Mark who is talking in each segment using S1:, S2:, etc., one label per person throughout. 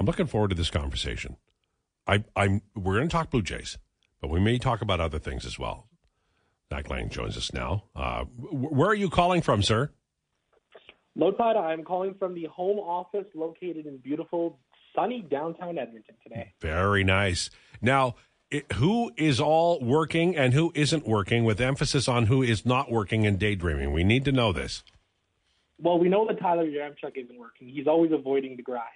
S1: I'm looking forward to this conversation. I, I'm we're going to talk Blue Jays, but we may talk about other things as well. Zach Laing joins us now. Uh, where are you calling from, sir?
S2: Lowetide, I'm calling from the home office located in beautiful, sunny downtown Edmonton today.
S1: Very nice. Now, it, who is all working and who isn't working, with emphasis on who is not working and daydreaming? We need to know this.
S2: Well, we know that Tyler Yaremchuk isn't working. He's always avoiding the grind.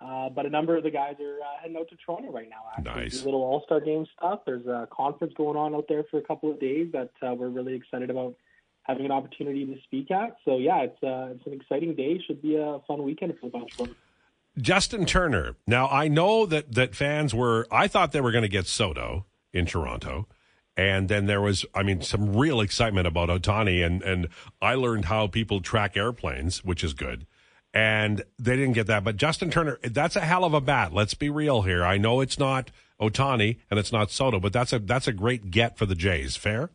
S2: Uh, but a number of the guys are uh, heading out to Toronto right now. Actually,
S1: nice.
S2: little All Star game stuff. There's a conference going on out there for a couple of days that uh, we're really excited about having an opportunity to speak at. So yeah, it's uh, it's an exciting day. Should be a fun weekend for a bunch of them.
S1: Justin Turner. Now I know that that fans were. I thought they were going to get Soto in Toronto. And then there was, I mean, some real excitement about Ohtani, and and I learned how people track airplanes, which is good and they didn't get that. But Justin Turner, that's a hell of a bat. Let's be real here. I know it's not Ohtani and it's not Soto, but that's a that's a great get for the Jays. Fair?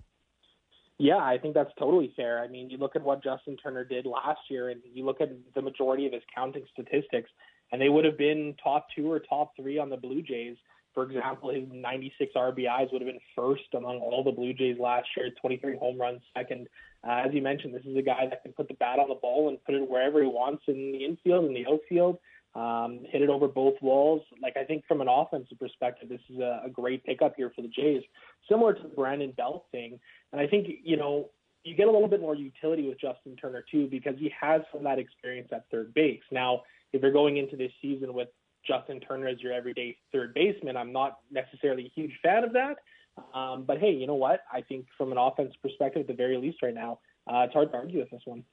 S2: Yeah, I think that's totally fair. I mean, you look at what Justin Turner did last year, and you look at the majority of his counting statistics, and they would have been top two or top three on the Blue Jays. For example, his 96 RBIs would have been first among all the Blue Jays last year, 23 home runs second. Uh, as you mentioned, this is a guy that can put the bat on the ball and put it wherever he wants in the infield and the outfield. Um, hit it over both walls. Like I think from an offensive perspective, this is a, a great pickup here for the Jays, similar to the Brandon Belt thing. And I think you know you get a little bit more utility with Justin Turner too because he has some of that experience at third base. Now, if you're going into this season with Justin Turner as your everyday third baseman, I'm not necessarily a huge fan of that. Um, but hey, you know what? I think from an offense perspective, at the very least, right now, uh, it's hard to argue with this one.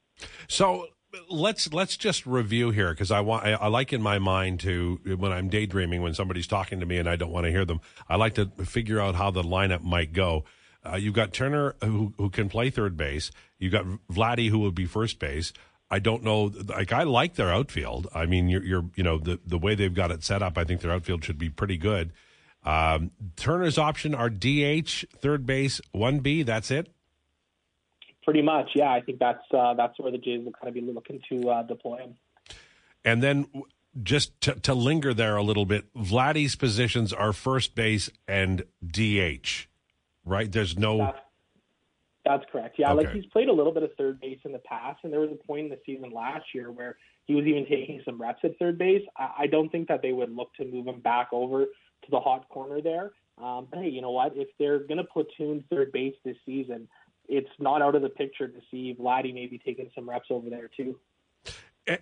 S1: So let's let's just review here because I want I, I, like in my mind to when I'm daydreaming when somebody's talking to me and I don't want to hear them. I like to figure out how the lineup might go. Uh, you've got Turner who who can play third base. You have got Vladdy who would be first base. I don't know. Like I like their outfield. I mean, you're, you're you know the the way they've got it set up. I think their outfield should be pretty good. Um, Turner's option are DH, third base, one B. That's it.
S2: Pretty much, yeah. I think that's uh, that's where the Jays will kind of be looking to uh, deploy him.
S1: And then just to, to, linger there a little bit, Vladdy's positions are first base and DH, right? There's no.
S2: That's, that's correct. Yeah, okay. like he's played a little bit of third base in the past, and there was a point in the season last year where he was even taking some reps at third base. I, I don't think that they would look to move him back over to the hot corner there. Um, but hey, you know what? If they're going to platoon third base this season, it's not out of the picture to see Vladdy maybe taking some reps over there too.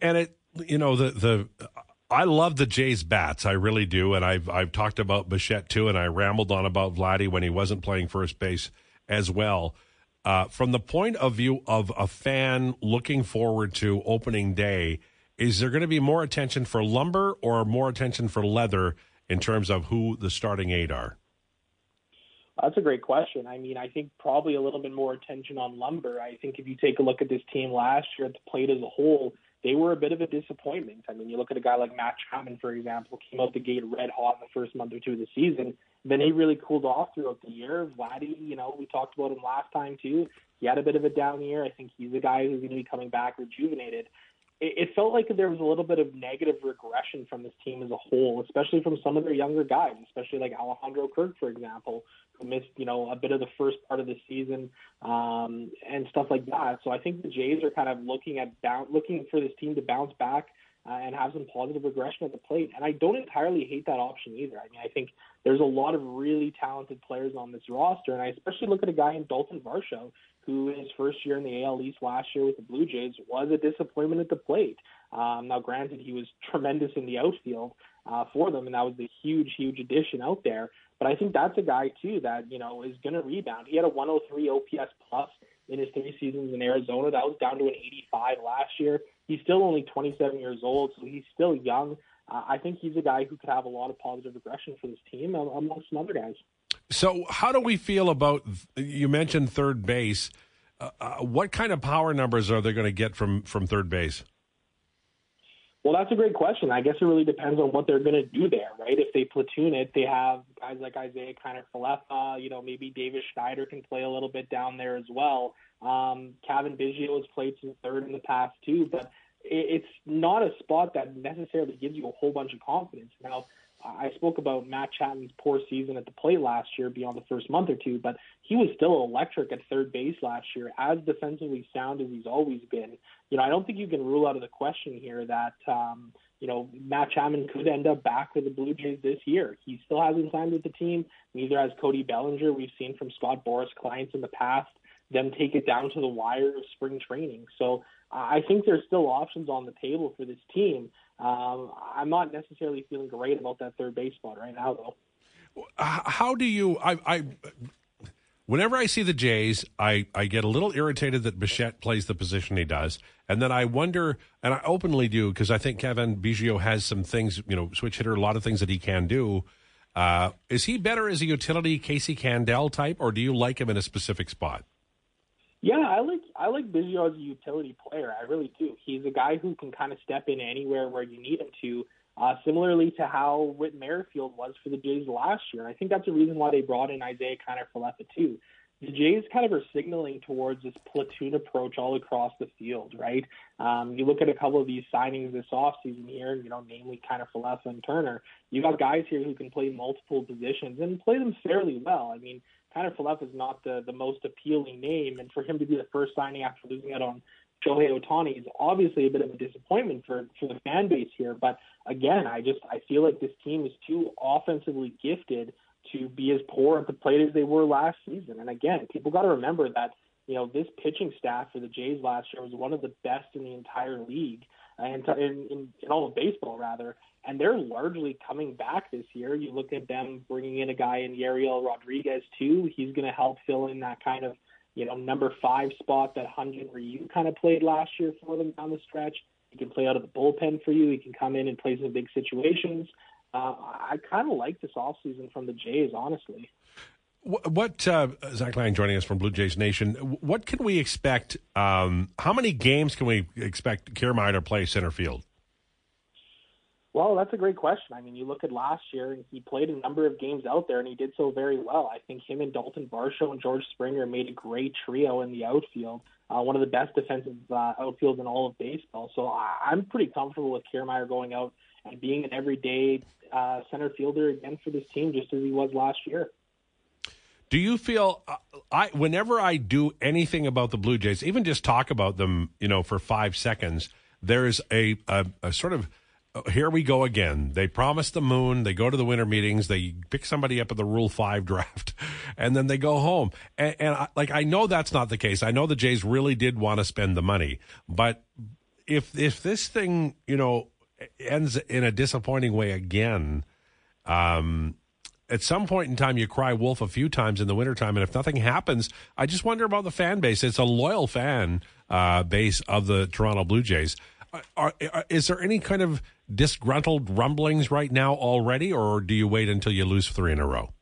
S1: And it, you know, the the I love the Jays bats, I really do, and I've I've talked about Bichette too, and I rambled on about Vladdy when he wasn't playing first base as well. Uh, from the point of view of a fan looking forward to opening day, is there going to be more attention for lumber or more attention for leather in terms of who the starting eight are?
S2: That's a great question. I mean, I think probably a little bit more attention on lumber. I think if you take a look at this team last year at the plate as a whole, they were a bit of a disappointment. I mean, you look at a guy like Matt Chapman, for example, came out the gate red hot in the first month or two of the season. Then he really cooled off throughout the year. Vladdy, you know, we talked about him last time too. He had a bit of a down year. I think he's a guy who's going to be coming back rejuvenated it, felt like there was a little bit of negative regression from this team as a whole, especially from some of their younger guys, especially like Alejandro Kirk, for example, who missed you know a bit of the first part of the season um, and stuff like that. So I think the Jays are kind of looking at looking for this team to bounce back uh, and have some positive regression at the plate. And I don't entirely hate that option either. I mean, I think there's a lot of really talented players on this roster, and I especially look at a guy in Dalton Varsho, who his first year in the AL East last year with the Blue Jays was a disappointment at the plate. Um, now, granted, he was tremendous in the outfield uh, for them, and that was a huge, huge addition out there. But I think that's a guy too that you know is going to rebound. He had a 103 OPS plus in his three seasons in Arizona. That was down to an 85 last year. He's still only 27 years old, so he's still young. Uh, I think he's a guy who could have a lot of positive regression for this team, amongst some other guys.
S1: So, how do we feel about? You mentioned third base. Uh, uh, what kind of power numbers are they going to get from from third base?
S2: Well, that's a great question. I guess it really depends on what they're going to do there, right? If they platoon it, they have guys like Isiah Kiner-Falefa, you know, maybe Davis Schneider can play a little bit down there as well. Um, Cavan Biggio has played some third in the past too, but it's not a spot that necessarily gives you a whole bunch of confidence. Now, I spoke about Matt Chapman's poor season at the plate last year beyond the first month or two, but he was still electric at third base last year, as defensively sound as he's always been. You know, I don't think you can rule out of the question here that um, you know Matt Chapman could end up back with the Blue Jays this year. He still hasn't signed with the team. Neither has Cody Bellinger. We've seen from Scott Boras clients in the past them take it down to the wire of spring training. So I think there's still options on the table for this team. Um, I'm not necessarily feeling great about that third base spot right now, though.
S1: How do you? I, I whenever I see the Jays, I, I get a little irritated that Bichette plays the position he does. And then I wonder, and I openly do, because I think Cavan Biggio has some things, you know, switch hitter, a lot of things that he can do. Uh, is he better as a utility Casey Candaele type, or do you like him in a specific spot?
S2: Yeah, I like I like Biggio as a utility player. I really do. He's a guy who can kind of step in anywhere where you need him to. Uh, similarly to how Whit Merrifield was for the Jays last year. and I think that's the reason why they brought in Isiah Kiner-Falefa too. The Jays kind of are signaling towards this platoon approach all across the field, right? Um, you look at a couple of these signings this offseason here, you know, namely Kiner-Falefa and Turner. You got guys here who can play multiple positions and play them fairly well. I mean, Kiner-Falefa is not the the most appealing name, and for him to be the first signing after losing out on Shohei Ohtani is obviously a bit of a disappointment for for the fan base here. But again, I just I feel like this team is too offensively gifted to be as poor at the plate as they were last season. And again, people got to remember that you know this pitching staff for the Jays last year was one of the best in the entire league, uh, and in, in, in all of baseball rather and they're largely coming back this year. You look at them bringing in a guy in Yariel Rodriguez too. He's going to help fill in that kind of you know number five spot that Hyun-Jin Ryu kind of played last year for them down the stretch. He can play out of the bullpen for you. He can come in and play some big situations. Uh, I kind of like this offseason from the Jays, honestly.
S1: What uh, Zach Laing joining us from Blue Jays Nation? What can we expect? Um, how many games can we expect Kiermaier to play center field?
S2: Well, that's a great question. I mean, you look at last year, and he played a number of games out there, and he did so very well. I think him and Dalton Varsho and George Springer made a great trio in the outfield, uh, one of the best defensive uh, outfields in all of baseball. So I- I'm pretty comfortable with Kiermaier going out and being an everyday uh, center fielder again for this team, just as he was last year.
S1: Do you feel uh, I whenever I do anything about the Blue Jays, even just talk about them, you know, for five seconds, there's a, a, a sort of here we go again. They promise the moon. They go to the winter meetings. They pick somebody up at the Rule Five draft, and then they go home. And, and I, like I know that's not the case. I know the Jays really did want to spend the money, but if if this thing you know ends in a disappointing way again, um, at some point in time you cry wolf a few times in the wintertime and if nothing happens i just wonder about the fan base. It's a loyal fan uh, base of the toronto blue jays. Are, are, is there any kind of disgruntled rumblings right now already, or do you wait until you lose three in a row?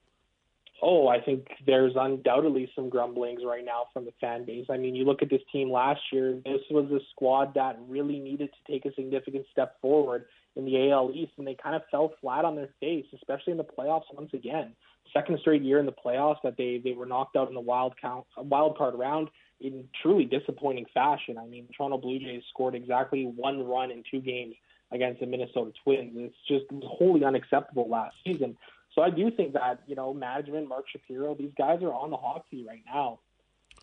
S2: Oh, I think there's undoubtedly some grumblings right now from the fan base. I mean, you look at this team last year, this was a squad that really needed to take a significant step forward in the AL East, and they kind of fell flat on their face, especially in the playoffs once again. Second straight year in the playoffs that they, they were knocked out in the wild count wild card round in truly disappointing fashion. I mean, Toronto Blue Jays scored exactly one run in two games against the Minnesota Twins. It's just wholly unacceptable last season. So I do think that, you know, management, Mark Shapiro, these guys are on the hot seat right now.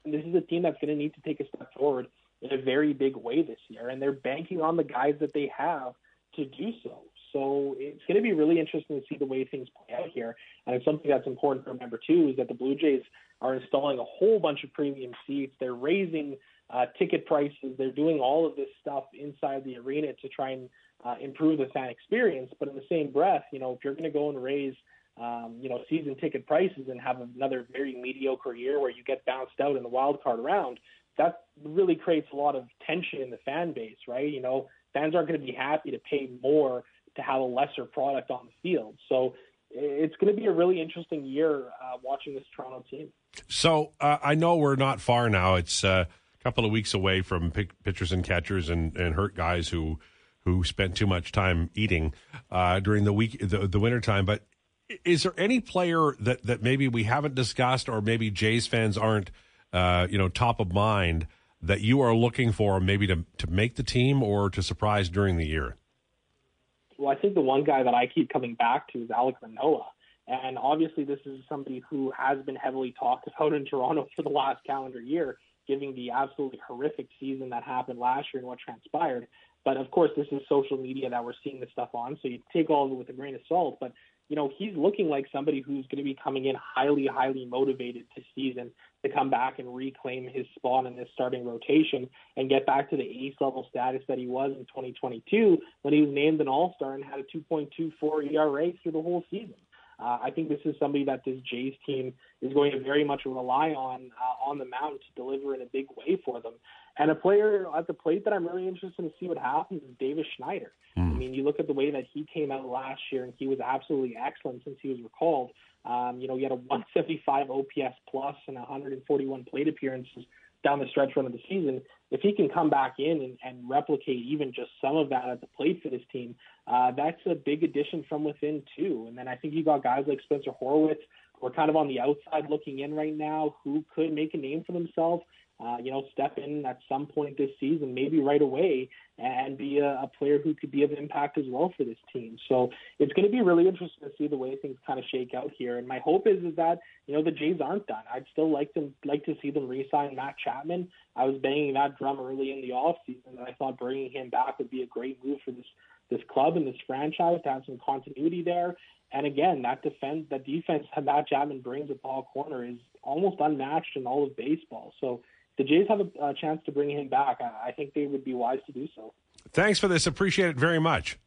S2: And this is a team that's going to need to take a step forward in a very big way this year. And they're banking on the guys that they have to do so. So it's going to be really interesting to see the way things play out here. And something that's important to remember, too, is that the Blue Jays are installing a whole bunch of premium seats. They're raising uh, ticket prices. They're doing all of this stuff inside the arena to try and uh, improve the fan experience. But in the same breath, you know, if you're going to go and raise, um, you know, season ticket prices and have another very mediocre year where you get bounced out in the wild card round, that really creates a lot of tension in the fan base, right? You know, fans aren't going to be happy to pay more to have a lesser product on the field. So it's going to be a really interesting year uh, watching this Toronto team.
S1: So uh, I know we're not far now. It's uh, a couple of weeks away from pitchers and catchers and, and hurt guys who who spent too much time eating uh, during the week the, the winter time. But is there any player that, that maybe we haven't discussed or maybe Jays fans aren't uh, you know top of mind that you are looking for, maybe to to make the team or to surprise during the year?
S2: Well, I think the one guy that I keep coming back to is Alek Manoah. And obviously, this is somebody who has been heavily talked about in Toronto for the last calendar year, given the absolutely horrific season that happened last year and what transpired. But of course, this is social media that we're seeing this stuff on, so you take all of it with a grain of salt. But you know, he's looking like somebody who's going to be coming in highly, highly motivated this season to come back and reclaim his spot in this starting rotation and get back to the ace level status that he was in 2022 when he was named an All Star and had a 2.24 ERA through the whole season. Uh, I think this is somebody that this Jays team is going to very much rely on uh, on the mound to deliver in a big way for them. And a player at the plate that I'm really interested to see what happens is Davis Schneider. Mm. I mean, you look at the way that he came out last year, and he was absolutely excellent since he was recalled. Um, you know, he had a 175 OPS plus and 141 plate appearances down the stretch run of the season, if he can come back in and, and replicate even just some of that at the plate for this team, uh, that's a big addition from within too. And then I think you got guys like Spencer Horowitz, who are kind of on the outside looking in right now, who could make a name for themselves uh, you know, step in at some point this season, maybe right away, and be a, a player who could be of impact as well for this team. So it's going to be really interesting to see the way things kind of shake out here. And my hope is is that you know the Jays aren't done. I'd still like them like to see them re-sign Matt Chapman. I was banging that drum early in the off season, and I thought bringing him back would be a great move for this this club and this franchise to have some continuity there. And again, that defense, that defense that Matt Chapman brings at Paul Corner is almost unmatched in all of baseball. So the Jays have a, a chance to bring him back. I, I think they would be wise to do so.
S1: Thanks for this. Appreciate it very much.